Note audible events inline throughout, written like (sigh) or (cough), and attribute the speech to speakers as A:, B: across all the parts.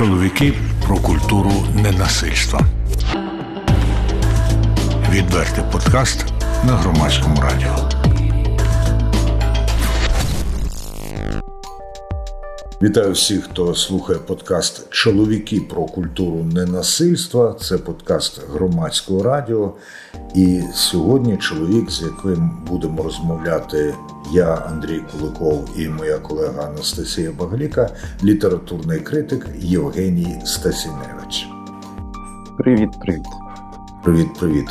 A: Чоловіки про культуру ненасильства. Відвертий подкаст на громадському радіо. Вітаю всіх, хто слухає подкаст Чоловіки про культуру ненасильства. Це подкаст громадського радіо. І сьогодні чоловік, з яким будемо розмовляти я, Андрій Куликов і моя колега Анастасія Багаліка, літературний критик Євгеній Стасіневич.
B: Привіт, привіт.
A: Привіт, привіт.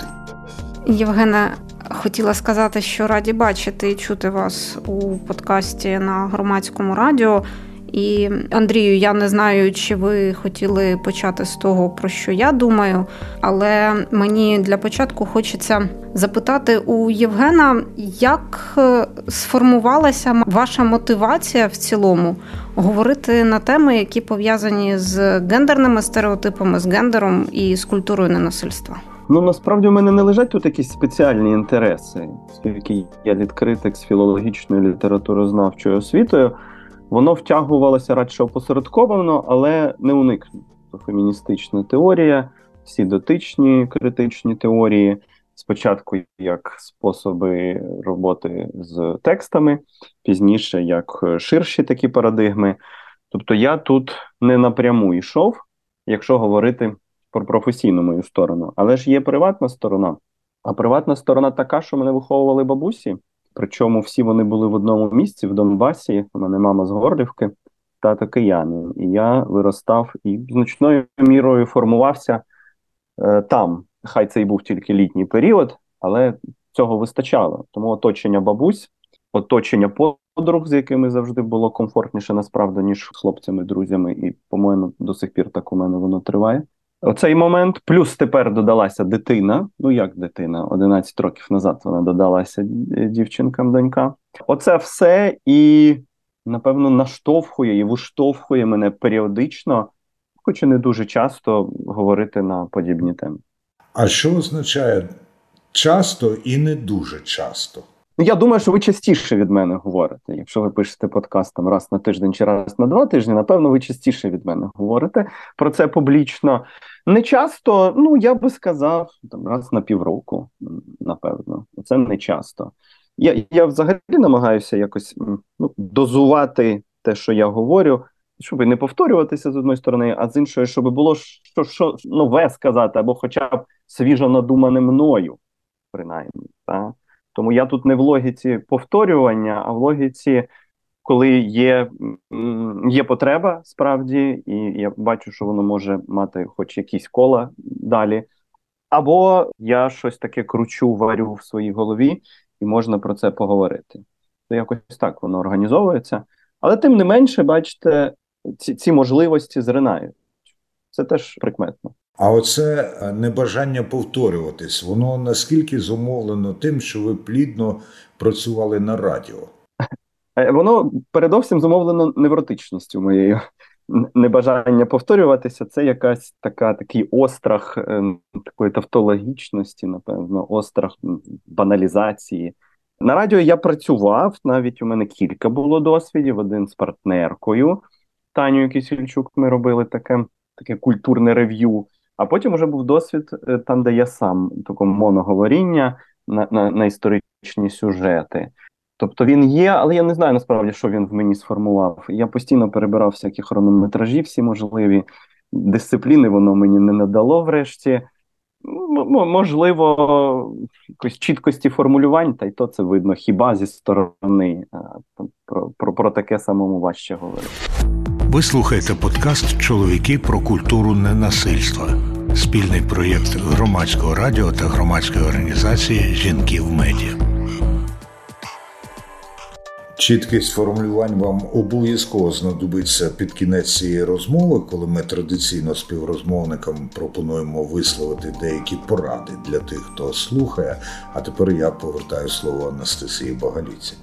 C: Євгена. Хотіла сказати, що раді бачити і чути вас у подкасті на громадському радіо. І Андрію, я не знаю, чи ви хотіли почати з того, про що я думаю, але мені для початку хочеться запитати у Євгена, як е, сформувалася ваша мотивація в цілому говорити на теми, які пов'язані з гендерними стереотипами, з гендером і з культурою ненасильства.
B: Ну насправді в мене не лежать тут якісь спеціальні інтереси, оскільки я відкритик з філологічною літературознавчою освітою воно втягувалося радше опосередковано, але не уникнено. Феміністична теорія, всі дотичні критичні теорії, спочатку як способи роботи з текстами, пізніше як ширші такі парадигми. Тобто я тут не напряму йшов, якщо говорити про професійну мою сторону, але ж є приватна сторона. А приватна сторона така, що мене виховували бабусі. Причому всі вони були в одному місці, в Донбасі. У мене мама з Горлівки, тато киянин. І я виростав і значною мірою формувався е, там. Хай це і був тільки літній період, але цього вистачало. Тому оточення бабусь, оточення подруг, з якими завжди було комфортніше насправді, ніж хлопцями, друзями, і, по-моєму, до сих пір так у мене воно триває. Оцей момент, плюс тепер додалася дитина. Ну як дитина? 11 років назад вона додалася дівчинкам, донька. Оце все і, напевно, наштовхує і виштовхує мене періодично, хоч і не дуже часто говорити на подібні теми.
A: А що означає часто і не дуже часто?
B: Ну, я думаю, що ви частіше від мене говорите. Якщо ви пишете подкаст там раз на тиждень чи раз на два тижні, напевно, ви частіше від мене говорите про це публічно. Не часто, ну я би сказав, там раз на півроку, напевно, це не часто. Я я взагалі намагаюся якось ну, дозувати те, що я говорю, щоб не повторюватися з одної сторони, а з іншої, щоб було що, що нове сказати, або хоча б свіжо надумане мною, принаймні. Так? Тому я тут не в логіці повторювання, а в логіці, коли є є потреба справді, і я бачу, що воно може мати хоч якісь кола далі. Або я щось таке кручу, варю в своїй голові, і можна про це поговорити. То якось так воно організовується. Але тим не менше, бачите, ці, ці можливості зринають. Це теж прикметно.
A: А оце е, небажання повторюватись, воно наскільки зумовлено тим, що ви плідно працювали на радіо?
B: Е, воно передовсім зумовлено невротичністю моєю. Небажання повторюватися, це якась така такий острах е, такої тавтологічності, напевно, острах баналізації. На радіо я працював, навіть у мене кілька було досвідів. Один з партнеркою Танію Кисільчук ми робили таке таке культурне рев'ю. А потім вже був досвід е, там, де я сам такому моноговоріння на, на, на історичні сюжети. Тобто він є, але я не знаю насправді, що він в мені сформував. Я постійно перебирав всякі хронометражі, всі можливі дисципліни, воно мені не надало врешті. Можливо, якось чіткості формулювань, та й то це видно хіба зі сторони. Про, про, про таке самому важче говорити.
A: Ви слухаєте подкаст Чоловіки про культуру ненасильства, спільний проєкт громадського радіо та громадської організації Жінки в медіа. Чіткість формулювань вам обов'язково знадобиться під кінець цієї розмови, коли ми традиційно співрозмовникам пропонуємо висловити деякі поради для тих, хто слухає. А тепер я повертаю слово Анастасії Багаліці.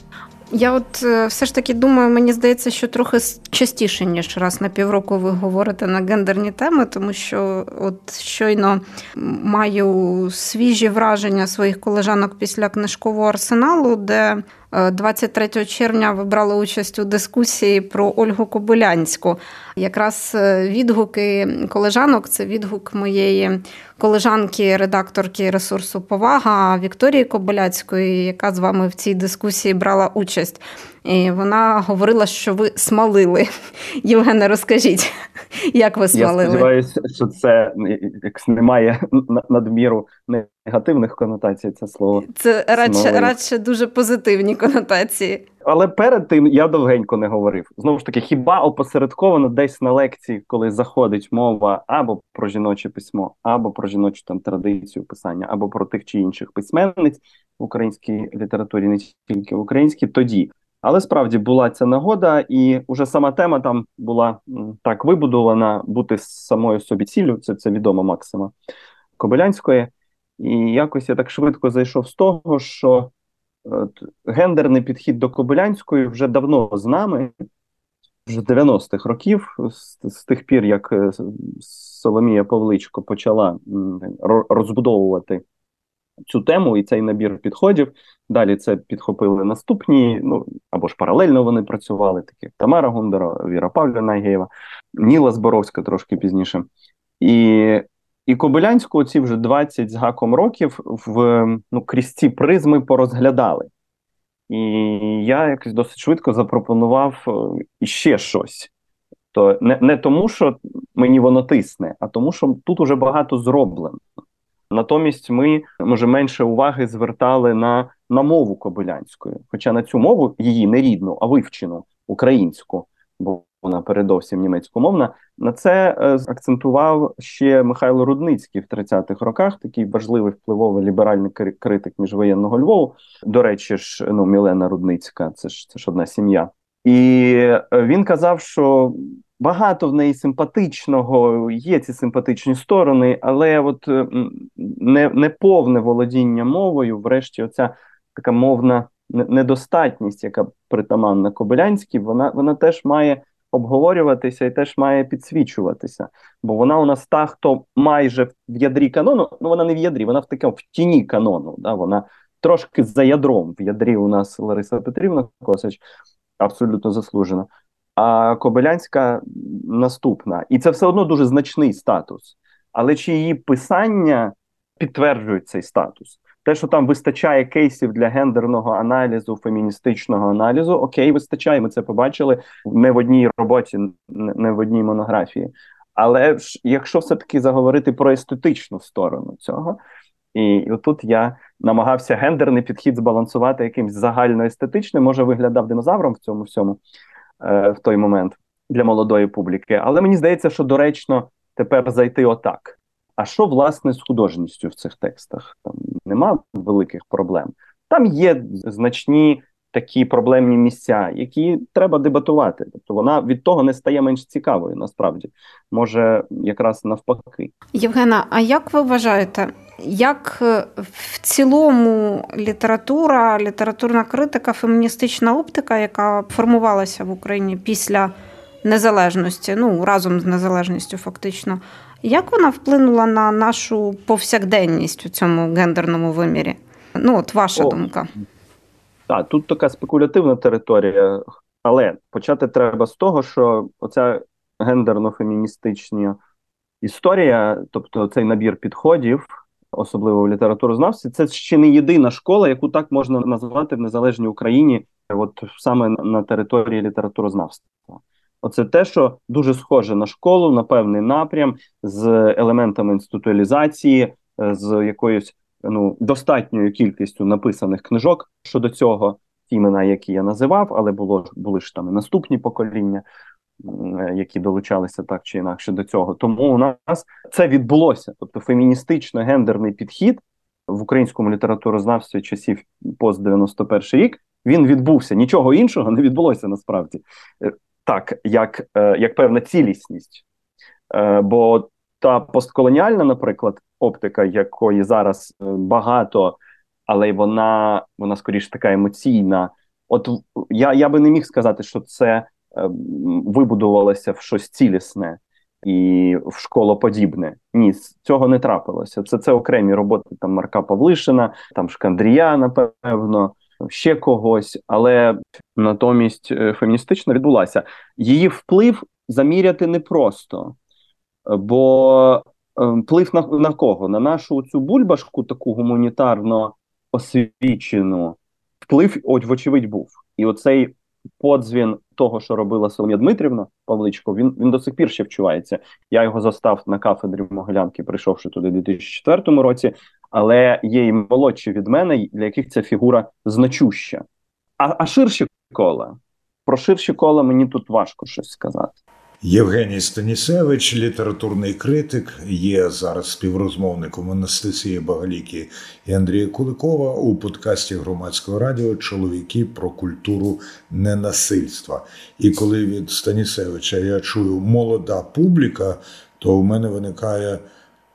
C: Я от е, все ж таки думаю, мені здається, що трохи частіше, ніж раз на півроку ви говорите на гендерні теми, тому що от щойно маю свіжі враження своїх колежанок після книжкового арсеналу, де 23 е, червня ви брали участь у дискусії про Ольгу Кобилянську. Якраз е, відгуки колежанок це відгук моєї колежанки, редакторки ресурсу Повага Вікторії Кобиляцької, яка з вами в цій дискусії брала участь. І Вона говорила, що ви смалили. (laughs) Євгене, розкажіть, як ви смалили?
B: Я сподіваюся, що це як немає надміру негативних конотацій. Це слово
C: це радше, радше дуже позитивні конотації.
B: Але перед тим я довгенько не говорив. Знову ж таки, хіба опосередковано десь на лекції, коли заходить мова або про жіноче письмо, або про жіночу там традицію писання, або про тих чи інших письменниць в українській літературі, не тільки в українській, тоді. Але справді була ця нагода, і вже сама тема там була так вибудована бути самою собі ціллю. Це це відома Максима Кобилянської. І якось я так швидко зайшов з того, що от, гендерний підхід до Кобилянської вже давно з нами, вже 90-х років, з, з тих пір, як е, Соломія Павличко почала розбудовувати цю тему і цей набір підходів. Далі це підхопили наступні, ну або ж паралельно вони працювали, такі Тамара Гундера, Віра Павлівна Геєва, Ніла Зборовська трошки пізніше. І і Кобилянську ці вже 20 з гаком років в ну, крізь ці призми порозглядали. І я якось досить швидко запропонував е, іще щось. То не не тому, що мені воно тисне, а тому, що тут уже багато зроблено. Натомість ми може менше уваги звертали на на мову кобилянською, хоча на цю мову її не рідну, а вивчену українську, бо вона передовсім німецькомовна. На це е, акцентував ще Михайло Рудницький в 30-х роках, такий важливий впливовий ліберальний критик міжвоєнного Львову. До речі, ж ну Мілена Рудницька, це ж це ж одна сім'я. І е, він казав, що багато в неї симпатичного, є ці симпатичні сторони, але от е, не, не повне володіння мовою, врешті, оця така мовна недостатність, яка притаманна Кобилянській, вона вона теж має обговорюватися і теж має підсвічуватися. Бо вона у нас та, хто майже в ядрі канону, ну вона не в ядрі, вона в такому в тіні канону. Да, Вона трошки за ядром. В ядрі у нас Лариса Петрівна Косач абсолютно заслужена. А Кобилянська наступна. І це все одно дуже значний статус. Але чи її писання підтверджують цей статус? Те, що там вистачає кейсів для гендерного аналізу, феміністичного аналізу, окей, вистачає. Ми це побачили не в одній роботі, не в одній монографії. Але ж якщо все-таки заговорити про естетичну сторону цього, і, отут я намагався гендерний підхід збалансувати якимсь загальноестетичним, може виглядав динозавром в цьому всьому в той момент для молодої публіки. Але мені здається, що доречно тепер зайти отак. А що власне з художністю в цих текстах? Там нема великих проблем. Там є значні такі проблемні місця, які треба дебатувати. Тобто вона від того не стає менш цікавою, насправді може якраз навпаки.
C: Євгена, а як ви вважаєте, як е, в цілому література, літературна критика, феміністична оптика, яка формувалася в Україні після незалежності, ну разом з незалежністю, фактично, як вона вплинула на нашу повсякденність у цьому гендерному вимірі? Ну, от ваша О, думка.
B: Так, тут така спекулятивна територія, але почати треба з того, що оця гендерно-феміністична історія, тобто цей набір підходів, особливо в літературознавстві, це ще не єдина школа, яку так можна назвати в незалежній Україні, от саме на території літературознавства. Оце те, що дуже схоже на школу, на певний напрям з елементами інституалізації, з якоюсь ну достатньою кількістю написаних книжок щодо цього, ті імена, які я називав, але було були ж там і наступні покоління, які долучалися так чи інакше до цього. Тому у нас це відбулося. Тобто феміністично-гендерний підхід в українському літературознавстві часів пост 91 рік. Він відбувся. Нічого іншого не відбулося насправді е, так, як е, як певна цілісність. Е, Бо та постколоніальна, наприклад, оптика, якої зараз е, багато, але вона вона скоріш така емоційна. От я я би не міг сказати, що це е, вибудувалося в щось цілісне і в школоподібне. Ні, цього не трапилося. Це це окремі роботи там Марка Павлишина, там Шкандрія, напевно. ще когось, але натомість е, феміністична відбулася. Її вплив заміряти непросто, бо вплив на на кого? На нашу цю бульбашку, таку гуманітарно освічену, вплив, от, вочевидь, був. І оцей подзвін того, що робила Соломія Дмитрівна Павличко, він він до сих пір ще вчувається. Я його застав на кафедрі Могилянки, прийшовши туди у 2004 році. Але є і молодші від мене, для яких ця фігура значуща. А а ширші кола про ширші кола мені тут важко щось сказати.
A: Євгеній Станісевич, літературний критик, є зараз співрозмовником Анастасії Багаліки і Андрія Куликова у подкасті громадського радіо Чоловіки про культуру ненасильства. І коли від Станісевича я чую молода публіка, то у мене виникає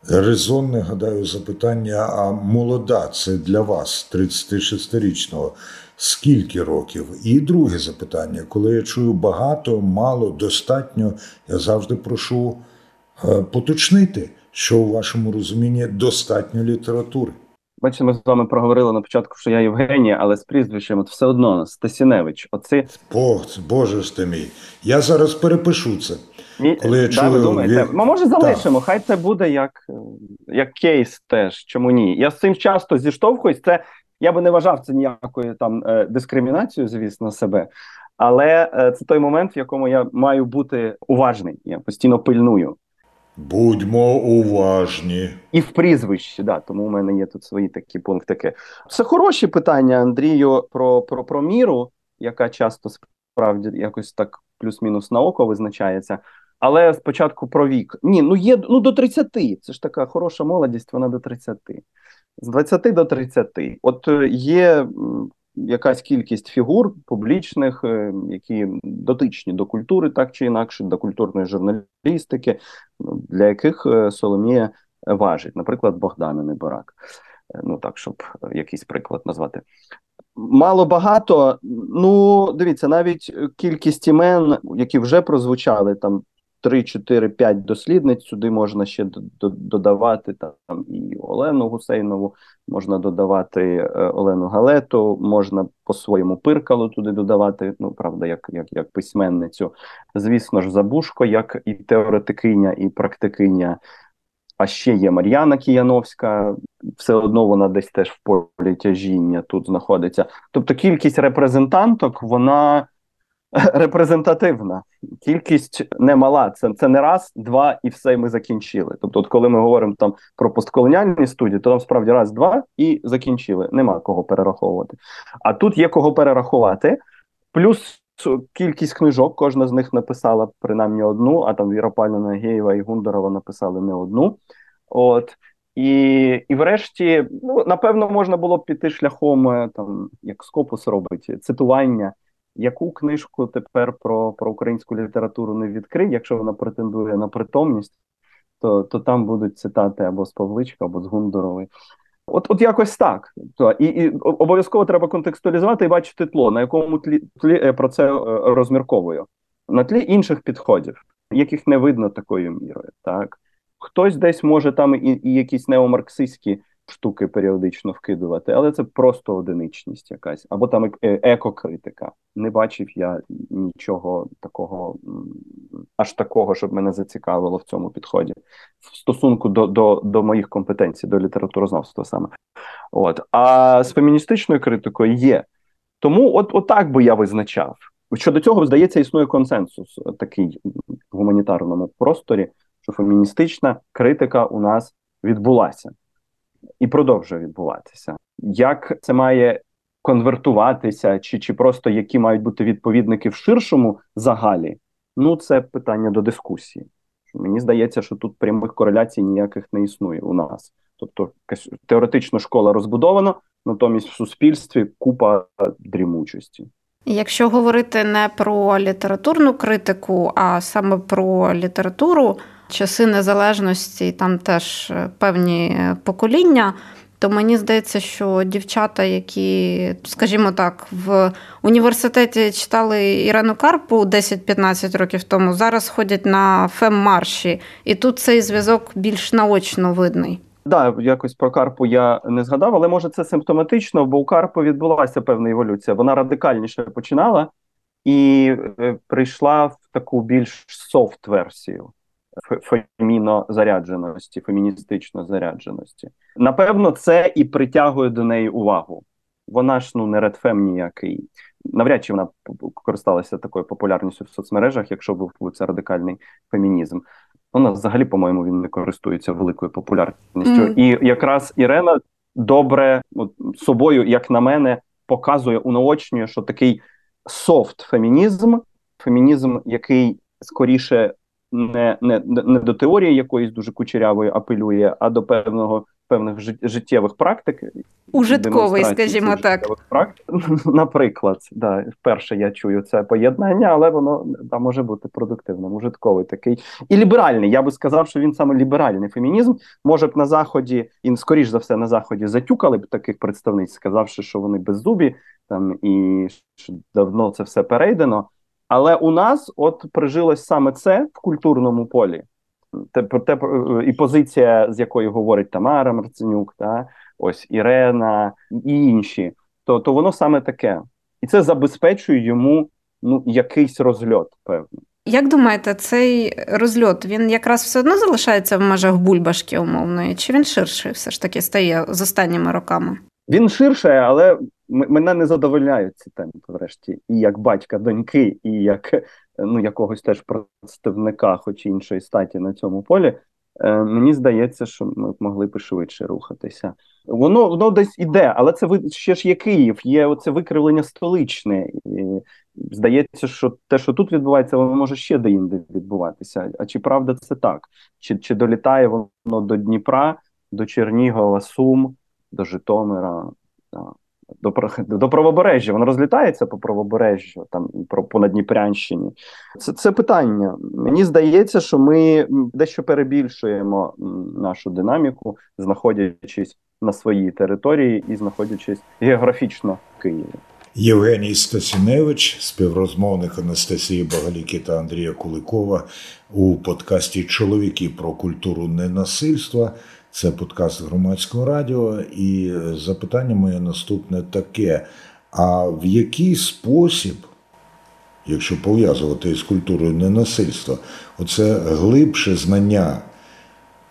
A: резонне, гадаю, запитання: а молода це для вас, 36-річного, скільки років? І друге запитання: коли я чую багато, мало, достатньо, я завжди прошу е, поточнити, що у вашому розумінні достатньо літератури.
B: Бачите, ми з вами проговорили на початку, що я Євгенія, але з прізвищем от все одно Стасіневич. Оці...
A: Бог, Боже ж ти мій. Я зараз перепишу це.
B: Ні, Коли я да, чую, ви думаєте? Ми може залишимо, так. хай це буде як як кейс теж. Чому ні? Я з цим часто зіштовхуюсь. Це я би не вважав це ніякою там е, дискримінацією, звісно, себе. Але е, це той момент, в якому я маю бути уважний. Я постійно пильную.
A: Будьмо уважні.
B: І в прізвищі, да, тому у мене є тут свої такі пунктики. Це хороші питання, Андрію, про про, про міру, яка часто справді якось так плюс-мінус на око визначається. Але спочатку про вік. Ні, ну є ну до 30. Це ж така хороша молодість, вона до 30. З 20 до 30. От е, є якась кількість фігур публічних, е, які дотичні до культури, так чи інакше, до культурної журналістики, ну, для яких е, Соломія важить, наприклад, Богдана Неборак. Ну так, щоб якийсь приклад назвати. Мало багато. Ну, дивіться, навіть кількість імен, які вже прозвучали, там 3, 4, 5 дослідниць. Сюди можна ще додавати там і Олену Гусейнову, можна додавати е, Олену Галету, можна по-своєму пиркалу туди додавати. Ну, правда, як як, як письменницю. Звісно ж, Забушко, як і теоретикиня, і практикиня. А ще є Мар'яна Кияновська, все одно вона десь теж в полі тяжіння тут знаходиться. Тобто кількість репрезентанток, вона (laughs) репрезентативна. Кількість немала. Це це не раз, два і все, і ми закінчили. Тобто, от коли ми говоримо там про постколоніальні студії, то там справді раз, два і закінчили. Нема кого перераховувати. А тут є кого перерахувати, плюс. Кількість книжок, кожна з них написала принаймні одну, а там Віра Пальна Геєва і Гундорова написали не одну. От і і врешті, ну напевно, можна було б піти шляхом е, там, як Скопус робить, цитування яку книжку тепер про про українську літературу не відкрив, якщо вона претендує на притомність, то то там будуть цитати або з Павличка, або з Гундорової. От от якось так. І і обов'язково треба контекстуалізувати і бачити тло, на якому тлі, тлі е, про це е, розмірковую. На тлі інших підходів, яких не видно такою мірою. так. Хтось десь може там і, і якісь неомарксистські штуки періодично вкидувати, але це просто одиничність якась. Або там е, екокритика. Не бачив я нічого такого, аж такого, щоб мене зацікавило в цьому підході в стосунку до до, до моїх компетенцій, до літературознавства саме. От. А з феміністичною критикою є. Тому от, от так би я визначав. Щодо цього, здається, існує консенсус такий в гуманітарному просторі, що феміністична критика у нас відбулася і продовжує відбуватися. Як це має конвертуватися, чи чи просто які мають бути відповідники в ширшому загалі? Ну, це питання до дискусії. Мені здається, що тут прямих кореляцій ніяких не існує у нас. Тобто, теоретично школа розбудована, натомість в суспільстві купа дрімучості.
C: Якщо говорити не про літературну критику, а саме про літературу, часи незалежності, там теж е, певні е, покоління. То мені здається, що дівчата, які, скажімо так, в університеті читали Ірену Карпу 10-15 років тому, зараз ходять на феммарші, і тут цей зв'язок більш наочно видний.
B: Да, якось про Карпу я не згадав, але може це симптоматично, бо у Карпу відбулася певна еволюція. Вона радикальніше починала і е, прийшла в таку більш софт версію феміно зарядженості, феміністично зарядженості. Напевно, це і притягує до неї увагу. Вона ж ну не редфем ніякий. Навряд чи вона користалася такою популярністю в соцмережах, якщо був це радикальний фемінізм. Вона взагалі, по-моєму, він не користується великою популярністю. Mm. І якраз Ірена добре от, собою, як на мене, показує унаочнює, що такий софт фемінізм, фемінізм, який скоріше не не, не до теорії якоїсь дуже кучерявої апелює, а до певного певних життєвих практик.
C: Ужитковий, скажімо так.
B: Практик. (laughs) Наприклад, да, вперше я чую це поєднання, але воно да, може бути продуктивним, ужитковий такий. І ліберальний. Я би сказав, що він саме ліберальний фемінізм. Може б на Заході, і скоріш за все, на Заході затюкали б таких представниць, сказавши, що вони беззубі там і що давно це все перейдено. Але у нас от прижилось саме це в культурному полі. Те, те, І позиція, з якої говорить Тамара Марценюк, та ось Ірена і інші, то то воно саме таке. І це забезпечує йому ну, якийсь розльот певний.
C: Як думаєте, цей розльот він якраз все одно залишається в межах бульбашки умовної, чи він ширший все ж таки стає з останніми роками?
B: Він ширше, але мене не задовольняють ці темпи, врешті, і як батька доньки, і як ну якогось теж представника, хоч іншої статі на цьому полі. Е, Мені здається, що ми могли б швидше рухатися. Воно воно десь іде, але це ще ж є Київ, є оце викривлення столичне. І Здається, що те, що тут відбувається, воно може ще деінде відбуватися. А чи правда це так? Чи чи долітає воно до Дніпра, до Чернігова, Сум, до Житомира? Так до до правобережжя. Воно розлітається по правобережжю, там про по Надніпрянщині. Це це питання. Мені здається, що ми дещо перебільшуємо нашу динаміку, знаходячись на своїй території і знаходячись географічно в Києві.
A: Євгеній Стасіневич, співрозмовник Анастасії Багаліки та Андрія Куликова у подкасті Чоловіки про культуру ненасильства. Це подкаст громадського радіо. І запитання моє наступне таке: а в який спосіб, якщо пов'язувати з культурою ненасильства, оце глибше знання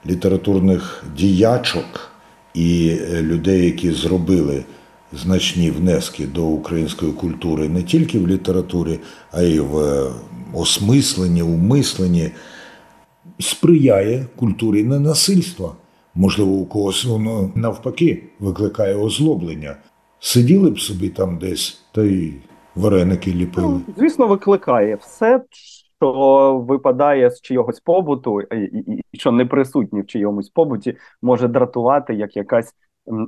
A: літературних діячок і людей, які зробили значні внески до української культури не тільки в літературі, а й в осмисленні, умисленні, сприяє культурі ненасильства. Можливо, у когось воно навпаки викликає озлоблення. Сиділи б собі там десь та й вареники ліпили. Ну,
B: звісно, викликає все, що випадає з чийогось побуту, і, що не присутні в чийомусь побуті, може дратувати як якась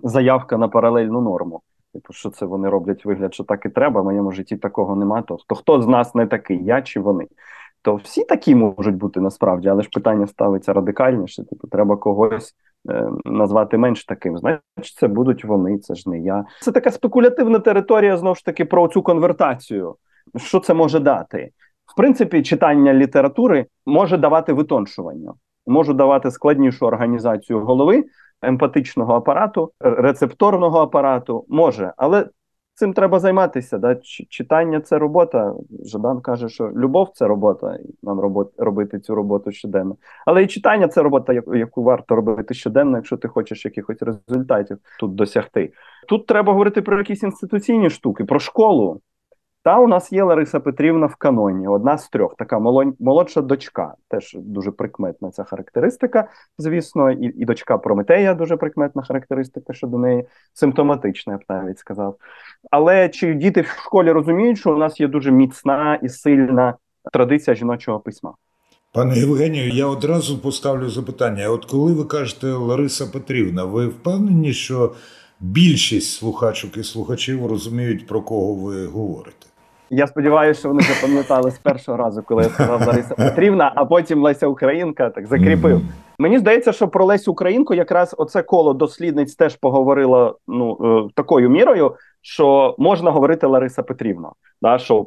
B: заявка на паралельну норму. Типу, що це вони роблять вигляд, що так і треба. В моєму житті такого немає. То, то хто з нас не такий, я чи вони? То всі такі можуть бути насправді, але ж питання ставиться радикальніше. Типу, треба когось назвати менш таким. Значить, це будуть вони, це ж не я. Це така спекулятивна територія знову ж таки про цю конвертацію. Що це може дати? В принципі, читання літератури може давати витончування, може давати складнішу організацію голови, емпатичного апарату, рецепторного апарату може, але цим треба займатися. Да? Читання це робота. Жадан каже, що любов це робота, нам робот, робити цю роботу щоденно. Але і читання це робота, яку варто робити щоденно, якщо ти хочеш якихось результатів тут досягти. Тут треба говорити про якісь інституційні штуки, про школу. Та у нас є Лариса Петрівна в каноні, одна з трьох, така молодша дочка. Теж дуже прикметна ця характеристика, звісно, і і дочка Прометея дуже прикметна характеристика щодо неї, симптоматична, я б навіть сказав. Але чи діти в школі розуміють, що у нас є дуже міцна і сильна традиція жіночого письма?
A: Пане Євгенію, я одразу поставлю запитання. От коли ви кажете Лариса Петрівна, ви впевнені, що більшість слухачок і слухачів розуміють, про кого ви говорите?
B: Я сподіваюся, що вони запам'ятали з першого разу, коли я сказав Лариса Петрівна, а потім Леся Українка так закріпив. Mm-hmm. Мені здається, що про Лесю Українку якраз оце коло дослідниць теж поговорило ну е, такою мірою, що можна говорити Лариса Петрівна. Да, що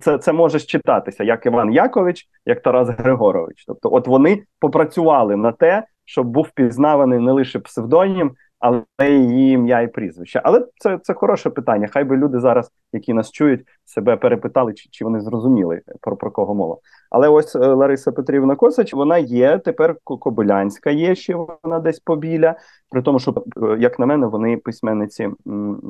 B: це це може читатися як Іван Якович, як Тарас Григорович. Тобто, от вони попрацювали на те, щоб був впізнаваний не лише псевдонім, але її ім'я і прізвище. Але це це хороше питання. Хай би люди зараз, які нас чують, себе перепитали, чи чи вони зрозуміли про про кого мова. Але ось е, Лариса Петрівна Косач, вона є тепер Кобилянська є ще вона десь побіля, при тому, що е, як на мене, вони письменниці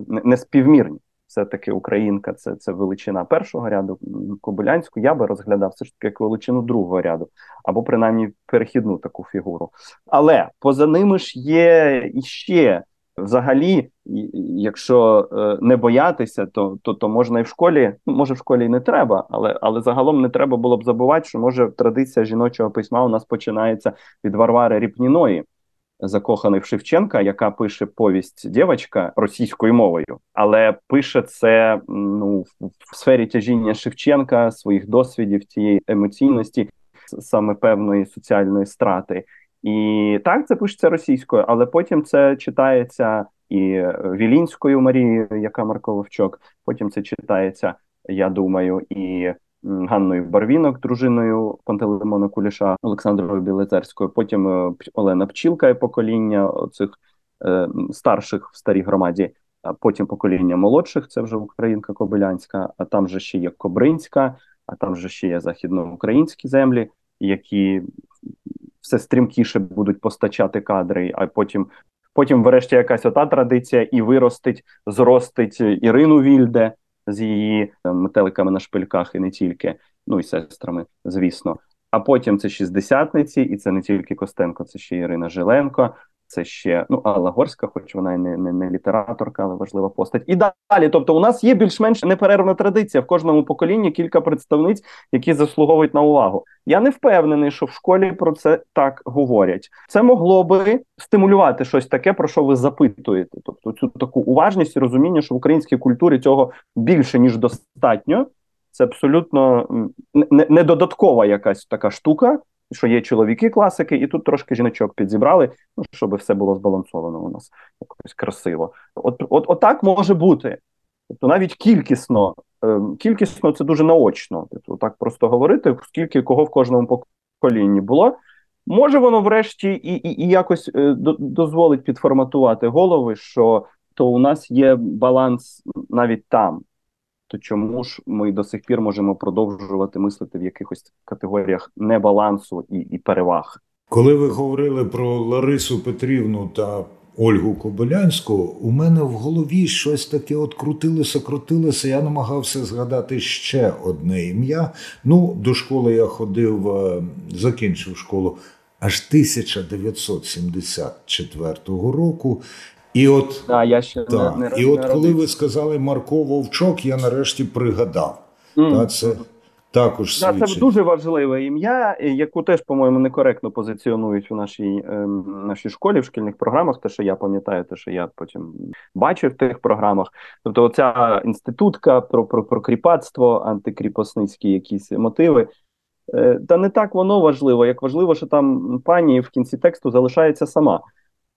B: не співмірні все-таки Українка це це величина першого ряду Кобилянську, я би розглядав все ж таки як величину другого ряду, або принаймні перехідну таку фігуру. Але поза ними ж є іще. Взагалі, якщо е, не боятися, то то, то можна і в школі, ну може в школі і не треба, але але загалом не треба було б забувати, що може традиція жіночого письма у нас починається від Варвари Ріпніної, закоханий в Шевченка, яка пише повість дівчинка російською мовою, але пише це ну в сфері тяжіння Шевченка, своїх досвідів, тієї емоційності, саме певної соціальної страти. І так це пишеться російською, але потім це читається і Вілінською Марією, яка Марко Вовчок, потім це читається, я думаю, і Ганною Барвінок, дружиною Пантелеймона Куліша Олександрою Білозерською, потім е, Олена Пчілка і покоління цих е, старших в старій громаді, а потім покоління молодших, це вже Українка Кобилянська, а там же ще є Кобринська, а там же ще є західноукраїнські землі, які все стрімкіше будуть постачати кадри, а потім. Потім, врешті, якась ота традиція і виростить, зростить Ірину Вільде, з її е, метеликами на шпильках і не тільки, ну і сестрами, звісно. А потім це шістдесятниці, і це не тільки Костенко, це ще Ірина Жиленко, це ще ну Алла Горська, хоч вона й не, не не, літераторка, але важлива постать. І далі. Тобто, у нас є більш-менш неперервна традиція в кожному поколінні кілька представниць, які заслуговують на увагу. Я не впевнений, що в школі про це так говорять. Це могло би стимулювати щось таке, про що ви запитуєте. Тобто, цю таку уважність і розуміння, що в українській культурі цього більше ніж достатньо. Це абсолютно не, не додаткова якась така штука що є чоловіки-класики, і тут трошки жіночок підзібрали, ну щоб все було збалансовано у нас якось красиво. От от, от так може бути. Тобто навіть кількісно, е, кількісно це дуже наочно. Тобто, так просто говорити, скільки кого в кожному поколінні було. Може, воно врешті і і, і якось е, дозволить підформатувати голови, що то у нас є баланс навіть там то чому ж ми до сих пір можемо продовжувати мислити в якихось категоріях небалансу і, і переваг?
A: Коли ви говорили про Ларису Петрівну та Ольгу Кобилянську, у мене в голові щось таке от крутилося, крутилося. Я намагався згадати ще одне ім'я. Ну, до школи я ходив, е, закінчив школу аж 1974 року. І от
B: а, я ще
A: та,
B: не, не
A: і от коли ви сказали Марко Вовчок, я нарешті пригадав. Mm. Та, це також
B: да, Це дуже важливе ім'я, яку теж, по-моєму, некоректно позиціонують у нашій е, нашій школі в шкільних програмах. Те, що я пам'ятаю, те, що я потім бачив в тих програмах. Тобто, оця інститутка про про, про кріпацтво, антикріпосницькі якісь мотиви. Е, та не так воно важливо, як важливо, що там пані в кінці тексту залишається сама.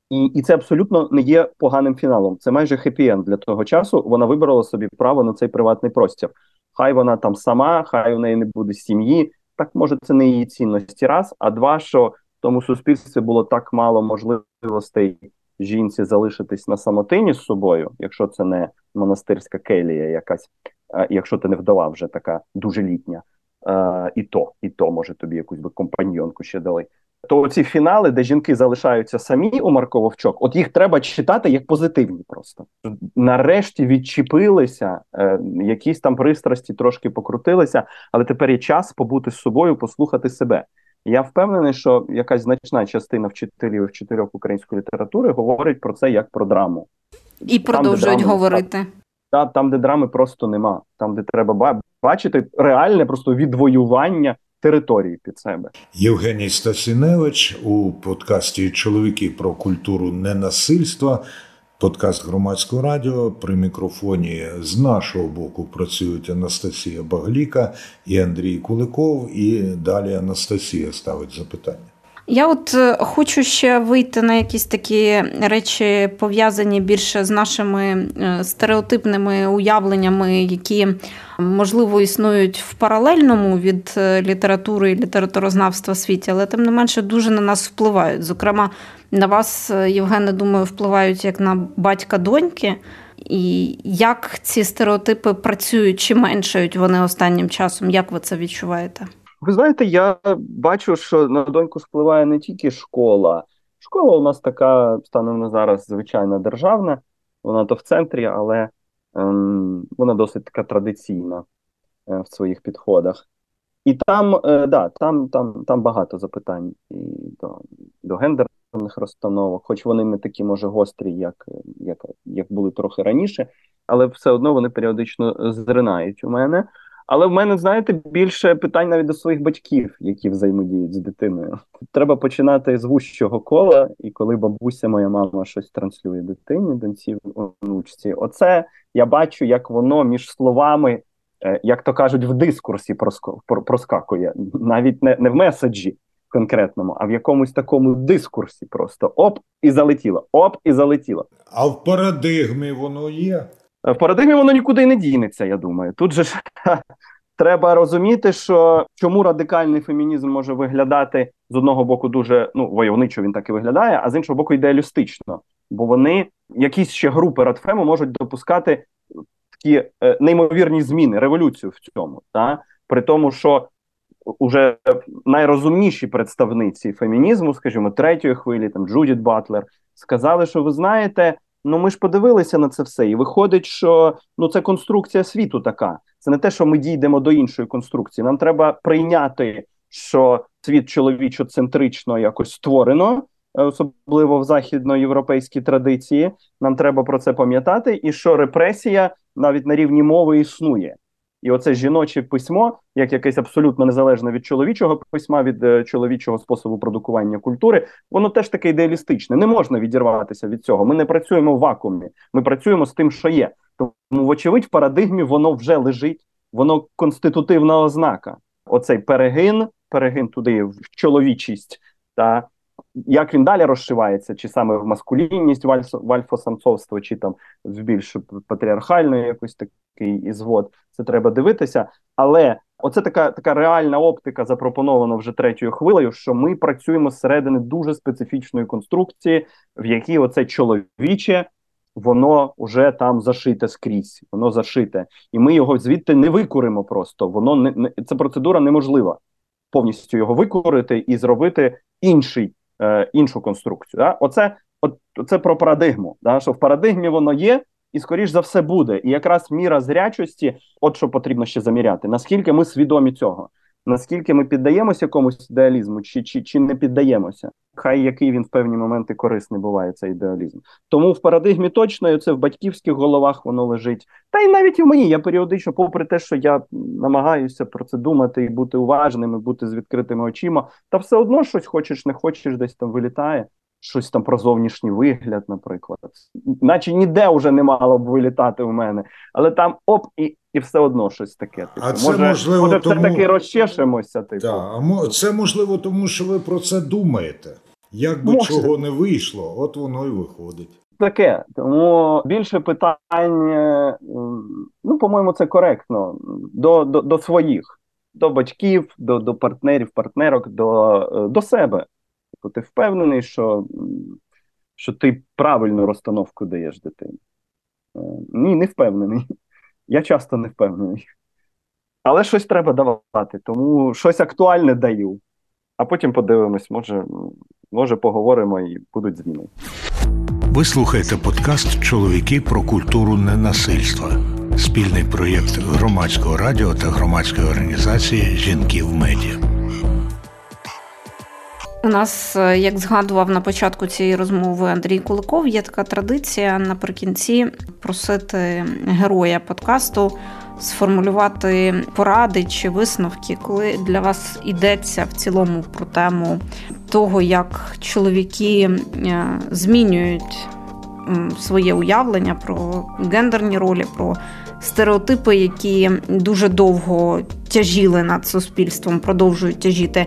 B: І і це абсолютно не є поганим фіналом. Це майже хеппі-енд для того часу. Вона вибрала собі право на цей приватний простір. Хай вона там сама, хай в неї не буде сім'ї. Так може це не її цінності. Раз, а два, що в тому суспільстві було так мало можливостей жінці залишитись на самотині з собою, якщо це не монастирська келія, якась, якщо ти не вдова вже така дуже літня. І то, і то може тобі якусь би компаньйонку ще дали то ці фінали, де жінки залишаються самі у Марко Вовчок, от їх треба читати як позитивні. Просто нарешті відчепилися, е, якісь там пристрасті трошки покрутилися, але тепер є час побути з собою, послухати себе. Я впевнений, що якась значна частина вчителів і вчителів української літератури говорить про це як про драму,
C: і там, продовжують драми, говорити.
B: Там, там, де драми просто нема, там де треба бачити реальне просто відвоювання території під себе.
A: Євгеній Стасіневич у подкасті Чоловіки про культуру ненасильства. Подкаст громадського радіо при мікрофоні з нашого боку працюють Анастасія Багліка і Андрій Куликов. І далі Анастасія ставить запитання.
C: Я от е, хочу ще вийти на якісь такі речі, пов'язані більше з нашими е, стереотипними уявленнями, які можливо існують в паралельному від е, літератури і літературознавства світі, але тим не менше дуже на нас впливають. Зокрема, на вас, Євгене, думаю, впливають як на батька доньки. І як ці стереотипи працюють чи меншають вони останнім часом? Як ви це відчуваєте?
B: Ви знаєте, я бачу, що на доньку впливає не тільки школа. Школа у нас така станом на зараз звичайна державна, вона то в центрі, але вона досить така традиційна е, в своїх підходах. І там, е, да, там, там, там багато запитань і до, до гендерних розстановок, хоч вони не такі, може, гострі, як, як, як були трохи раніше, але все одно вони періодично зринають у мене. Але в мене, знаєте, більше питань навіть до своїх батьків, які взаємодіють з дитиною. Треба починати з вущого кола, і коли бабуся, моя мама щось транслює дитині, доньці онучці, оце я бачу, як воно між словами, е, як то кажуть, в дискурсі проскакує, навіть не, не в меседжі конкретному, а в якомусь такому дискурсі просто оп, і залетіло, оп, і залетіло.
A: А в парадигмі воно є.
B: В парадигмі воно нікуди не дінеться, я думаю. Тут же ж (laughs) треба розуміти, що чому радикальний фемінізм може виглядати з одного боку дуже ну войовничо він так і виглядає, а з іншого боку, ідеалістично. Бо вони якісь ще групи радфему можуть допускати такі е, неймовірні зміни, революцію в цьому, та при тому, що уже найрозумніші представниці фемінізму, скажімо, третьої хвилі, там Джудіт Батлер, сказали, що ви знаєте. Ну, ми ж подивилися на це все, і виходить, що ну це конструкція світу така. Це не те, що ми дійдемо до іншої конструкції. Нам треба прийняти, що світ чоловічо-центрично якось створено, е, особливо в західноєвропейській традиції. Нам треба про це пам'ятати, і що репресія навіть на рівні мови існує. І оце жіноче письмо, як якесь абсолютно незалежне від чоловічого письма, від е, чоловічого способу продукування культури, воно теж таке ідеалістичне. Не можна відірватися від цього. Ми не працюємо в вакуумі, ми працюємо з тим, що є. Тому, вочевидь, в парадигмі воно вже лежить, воно конститутивна ознака. Оцей перегин, перегин туди в чоловічість, та як він далі розшивається, чи саме в маскулінність, в альфа-самцовство, чи там в більш патріархальну якось такий ізвод, це треба дивитися. Але оце така така реальна оптика, запропонована вже третьою хвилею, що ми працюємо зсередини дуже специфічної конструкції, в якій оце чоловіче. Воно вже там зашите скрізь, воно зашите, і ми його звідти не викуримо просто. Воно не, не ця процедура неможлива повністю його викурити і зробити інший е, іншу конструкцію. Да? Оце от, це про парадигму. Да? Що в парадигмі воно є, і скоріш за все буде. І якраз міра зрячості, от що потрібно ще заміряти. Наскільки ми свідомі цього? Наскільки ми піддаємося якомусь ідеалізму, чи чи, чи не піддаємося? Хай який він в певні моменти корисний буває цей ідеалізм. Тому в парадигмі точно це в батьківських головах воно лежить. Та й навіть і в мені я періодично, попри те, що я намагаюся про це думати і бути уважним, і бути з відкритими очима, та все одно щось хочеш, не хочеш, десь там вилітає щось там про зовнішній вигляд, наприклад, наче ніде вже не мало б вилітати у мене, але там оп, і і все одно щось таке. Типу.
A: А це може, можливо,
B: може
A: тому...
B: все-таки розчешемося. Типу.
A: Так, а це можливо, тому що ви про це думаєте. Як би може. чого не вийшло, от воно й виходить.
B: Таке, тому більше питань, е, ну, по-моєму, це коректно до до, до своїх, до батьків, до до партнерів, партнерок, до, е, до себе. Тобто ти впевнений, що що ти правильну розстановку даєш дитині? Е, ні, не впевнений. Я часто не впевнений. Але щось треба давати, тому щось актуальне даю. А потім подивимось, може, може поговоримо і будуть зміни.
A: Ви слухаєте подкаст Чоловіки про культуру ненасильства, спільний проєкт громадського радіо та громадської організації Жінки в медіа.
C: У нас, е, як згадував на початку цієї розмови Андрій Куликов, є така традиція наприкінці просити героя подкасту сформулювати поради чи висновки, коли для вас йдеться в цілому про тему того, як чоловіки е, змінюють своє уявлення про гендерні ролі, про стереотипи, які дуже довго тяжіли над суспільством, продовжують тяжіти.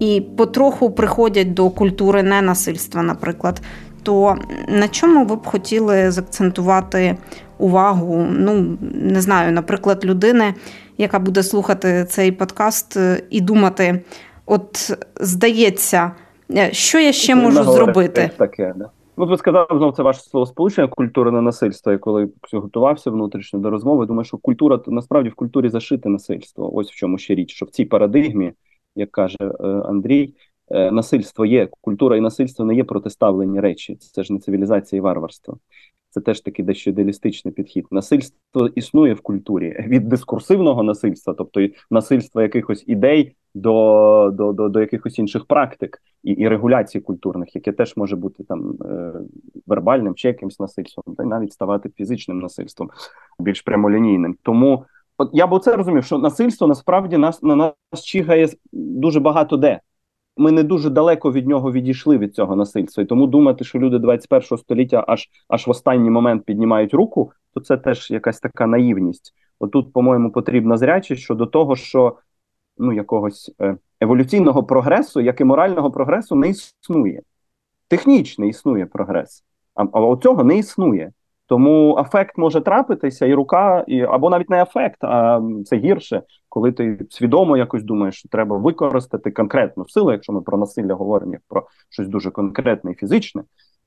C: і потроху приходять до культури ненасильства, наприклад, то на чому ви б хотіли заакцентувати увагу? Ну, не знаю, наприклад, людини, яка буде слухати цей подкаст е, і думати: от здається, е, що я ще можу зробити?
B: Таке, да. Ну, ви сказав знову це ваше слово сполучення, культура насильство. І коли готувався внутрішньо до розмови, думаю, що культура насправді в культурі зашите насильство. Ось в чому ще річ, що в цій парадигмі, як каже е, Андрій, насильство є. Культура і насильство не є протиставлені речі. Це ж не цивілізація і варварство. Це теж такий дещо ідеалістичний підхід. Насильство існує в культурі від дискурсивного насильства, тобто насильства якихось ідей до до, до, до якихось інших практик і і регуляцій культурних, яке теж може бути там е, вербальним чи якимось насильством, та й навіть ставати фізичним насильством, більш прямолінійним. Тому от я б це розумів, що насильство насправді нас на нас чигає дуже багато де. Ми не дуже далеко від нього відійшли від цього насильства. І тому думати, що люди 21 століття аж аж в останній момент піднімають руку, то це теж якась така наївність. Отут, по-моєму, потрібна зрячість щодо того, що ну, якогось е, еволюційного прогресу, як і морального прогресу, не існує. Технічний існує прогрес, а, а цього не існує. Тому афект може трапитися, і рука, і або навіть не афект, а це гірше, коли ти свідомо якось думаєш, що треба використати конкретну силу, якщо ми про насилля говоримо як про щось дуже конкретне і фізичне.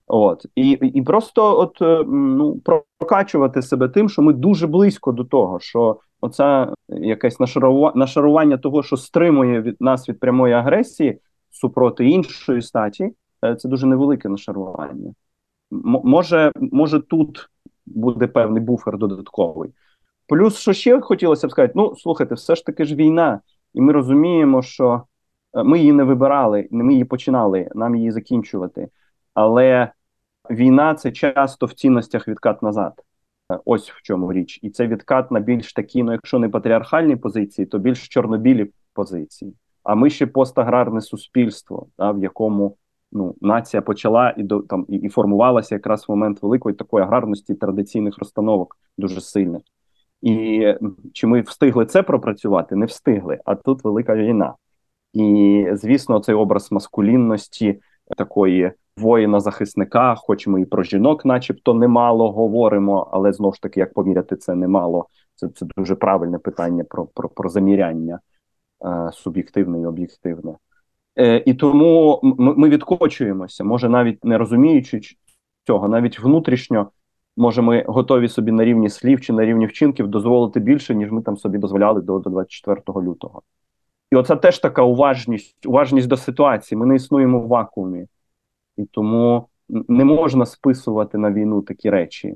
B: От і і просто от е, ну прокачувати себе тим, що ми дуже близько до того, що оце якесь нашарування, того, що стримує від нас від прямої агресії супроти іншої статі, е, це дуже невелике нашарування. Може, може, тут буде певний буфер додатковий. Плюс, що ще хотілося б сказати: ну слухайте, все ж таки ж війна, і ми розуміємо, що е, ми її не вибирали, не ми її починали, нам її закінчувати. Але війна це часто в цінностях відкат назад. Е, ось в чому річ, і це відкат на більш такі, ну якщо не патріархальні позиції, то більш чорнобілі позиції. А ми ще постаграрне суспільство, да, в якому ну нація почала і до там і, і формувалася якраз в момент великої такої аграрності традиційних розстановок дуже сильних. І чи ми встигли це пропрацювати? Не встигли. А тут велика війна. І звісно, цей образ маскулінності такої воїна-захисника, хоч ми і про жінок, начебто, немало говоримо, але знову ж таки, як поміряти це немало, це це дуже правильне питання про про, про заміряння е, суб'єктивне і об'єктивне. Е, І тому ми, відкочуємося, може, навіть не розуміючи цього, навіть внутрішньо, може, ми готові собі на рівні слів чи на рівні вчинків дозволити більше, ніж ми там собі дозволяли до, до 24 лютого. І оце теж така уважність, уважність до ситуації. Ми не існуємо в вакуумі і тому не можна списувати на війну такі речі.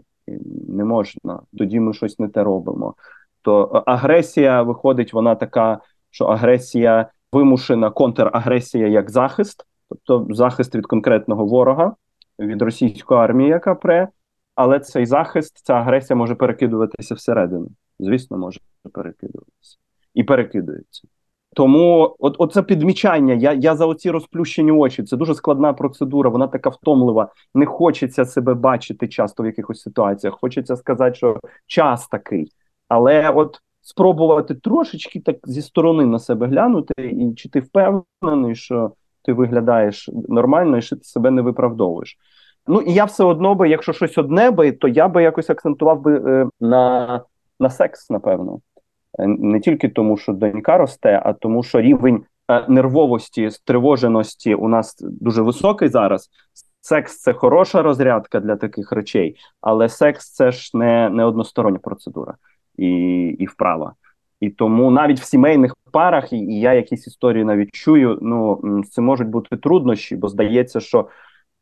B: Не можна, тоді ми щось не те робимо. То агресія виходить, вона така, що агресія вимушена контрагресія як захист, тобто захист від конкретного ворога, від російської армії, яка пре, але цей захист, ця агресія може перекидуватися всередину. Звісно, може перекидуватися і перекидується. Тому от оце підмічання. Я я за оці розплющені очі. Це дуже складна процедура. Вона така втомлива. Не хочеться себе бачити часто в якихось ситуаціях. Хочеться сказати, що час такий, але от спробувати трошечки так зі сторони на себе глянути, і чи ти впевнений, що ти виглядаєш нормально, і що ти себе не виправдовуєш. Ну і я все одно би, якщо щось одне би, то я би якось акцентував би е, на, на секс, напевно. Е, не тільки тому, що донька росте, а тому, що рівень е, нервовості, стривоженості у нас дуже високий зараз. Секс це хороша розрядка для таких речей, але секс це ж не не одностороння процедура і і вправа. І тому навіть в сімейних парах, і, я якісь історії навіть чую, ну це можуть бути труднощі, бо здається, що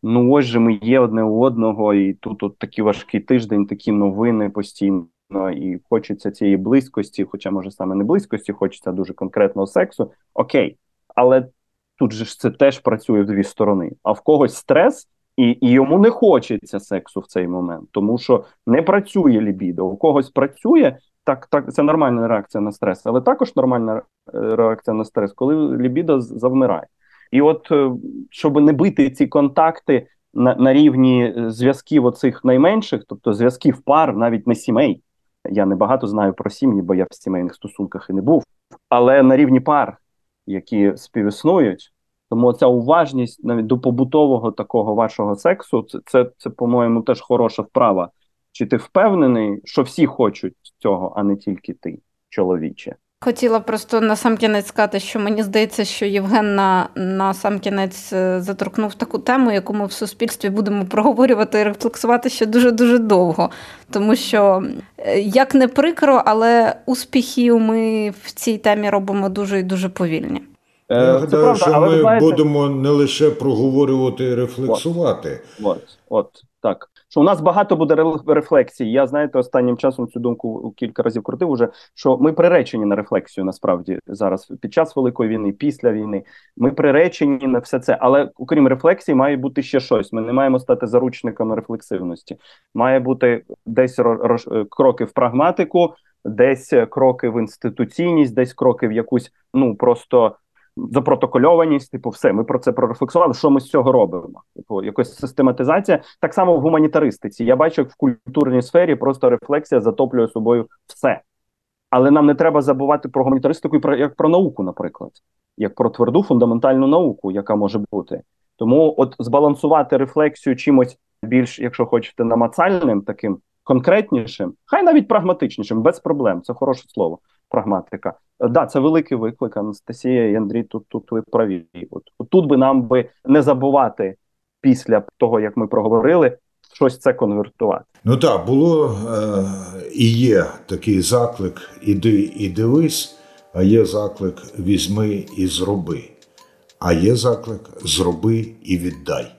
B: ну ось же ми є одне у одного, і тут от такий важкий тиждень, такі новини постійно і хочеться цієї близькості, хоча, може, саме не близькості, хочеться дуже конкретного сексу. Окей, але тут же ж це теж працює в дві сторони. А в когось стрес, і і йому не хочеться сексу в цей момент, тому що не працює лібідо. У когось працює. Так, так, це нормальна реакція на стрес, але також нормальна е, реакція на стрес, коли лібідо завмирає. І от е, щоб не бити ці контакти на на рівні е, зв'язків оцих найменших, тобто зв'язків пар, навіть не сімей, я не багато знаю про сім'ї, бо я в сімейних стосунках і не був. Але на рівні пар, які співіснують, Тому ця уважність навіть до побутового такого вашого сексу, це, це, це, по-моєму, теж хороша вправа. Чи ти впевнений, що всі хочуть цього, а не тільки ти, чоловіче?
C: Хотіла просто на сам кінець сказати, що мені здається, що Євген на, на сам кінець е, заторкнув таку тему, яку ми в суспільстві будемо проговорювати і рефлексувати ще дуже дуже довго. Тому що е, як не прикро, але успіхів ми в цій темі робимо дуже і дуже повільні.
A: Е, Я гадаю, правда, що ми знаєте... будемо не лише проговорювати і рефлексувати.
B: От, от, от так що у нас багато буде рефлексій. Я знаєте, останнім часом цю думку кілька разів крутив уже, що ми приречені на рефлексію насправді зараз під час великої війни, після війни. Ми приречені на все це. Але окрім рефлексії, має бути ще щось. Ми не маємо стати заручниками рефлексивності. Має бути десь рош... кроки в прагматику, десь кроки в інституційність, десь кроки в якусь ну просто запротокольованість, типу, все, ми про це прорефлексували. Що ми з цього робимо? Типу, якось систематизація. Так само в гуманітаристиці. Я бачу, як в культурній сфері просто рефлексія затоплює собою все. Але нам не треба забувати про гуманітаристику про як про науку, наприклад, як про тверду фундаментальну науку, яка може бути. Тому, от збалансувати рефлексію чимось більш, якщо хочете, намацальним, таким конкретнішим, хай навіть прагматичнішим, без проблем. Це хороше слово прагматика. Да, це великий виклик. Анастасія і Андрій. Тут тут ви праві. От, тут би нам би не забувати після того, як ми проговорили, щось це конвертувати.
A: Ну так було е, і є такий заклик: іди і дивись. А є заклик візьми і зроби. А є заклик зроби і віддай.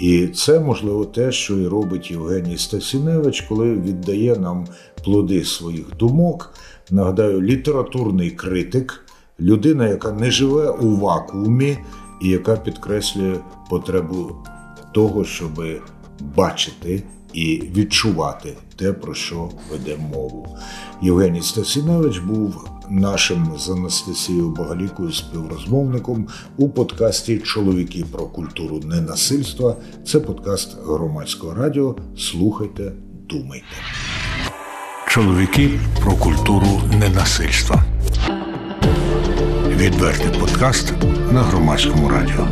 A: І це можливо те, що і робить Євгеній Стасіневич, коли віддає нам плоди своїх думок. Нагадаю, літературний критик, людина, яка не живе у вакуумі і яка підкреслює потребу того, щоб бачити і відчувати те, про що веде мову. Євгеній Стасіневич був нашим з Анастасією Багалікою співрозмовником у подкасті Чоловіки про культуру ненасильства. Це подкаст громадського радіо. Слухайте, думайте. Чоловіки про культуру ненасильства. Відвертий подкаст на громадському радіо.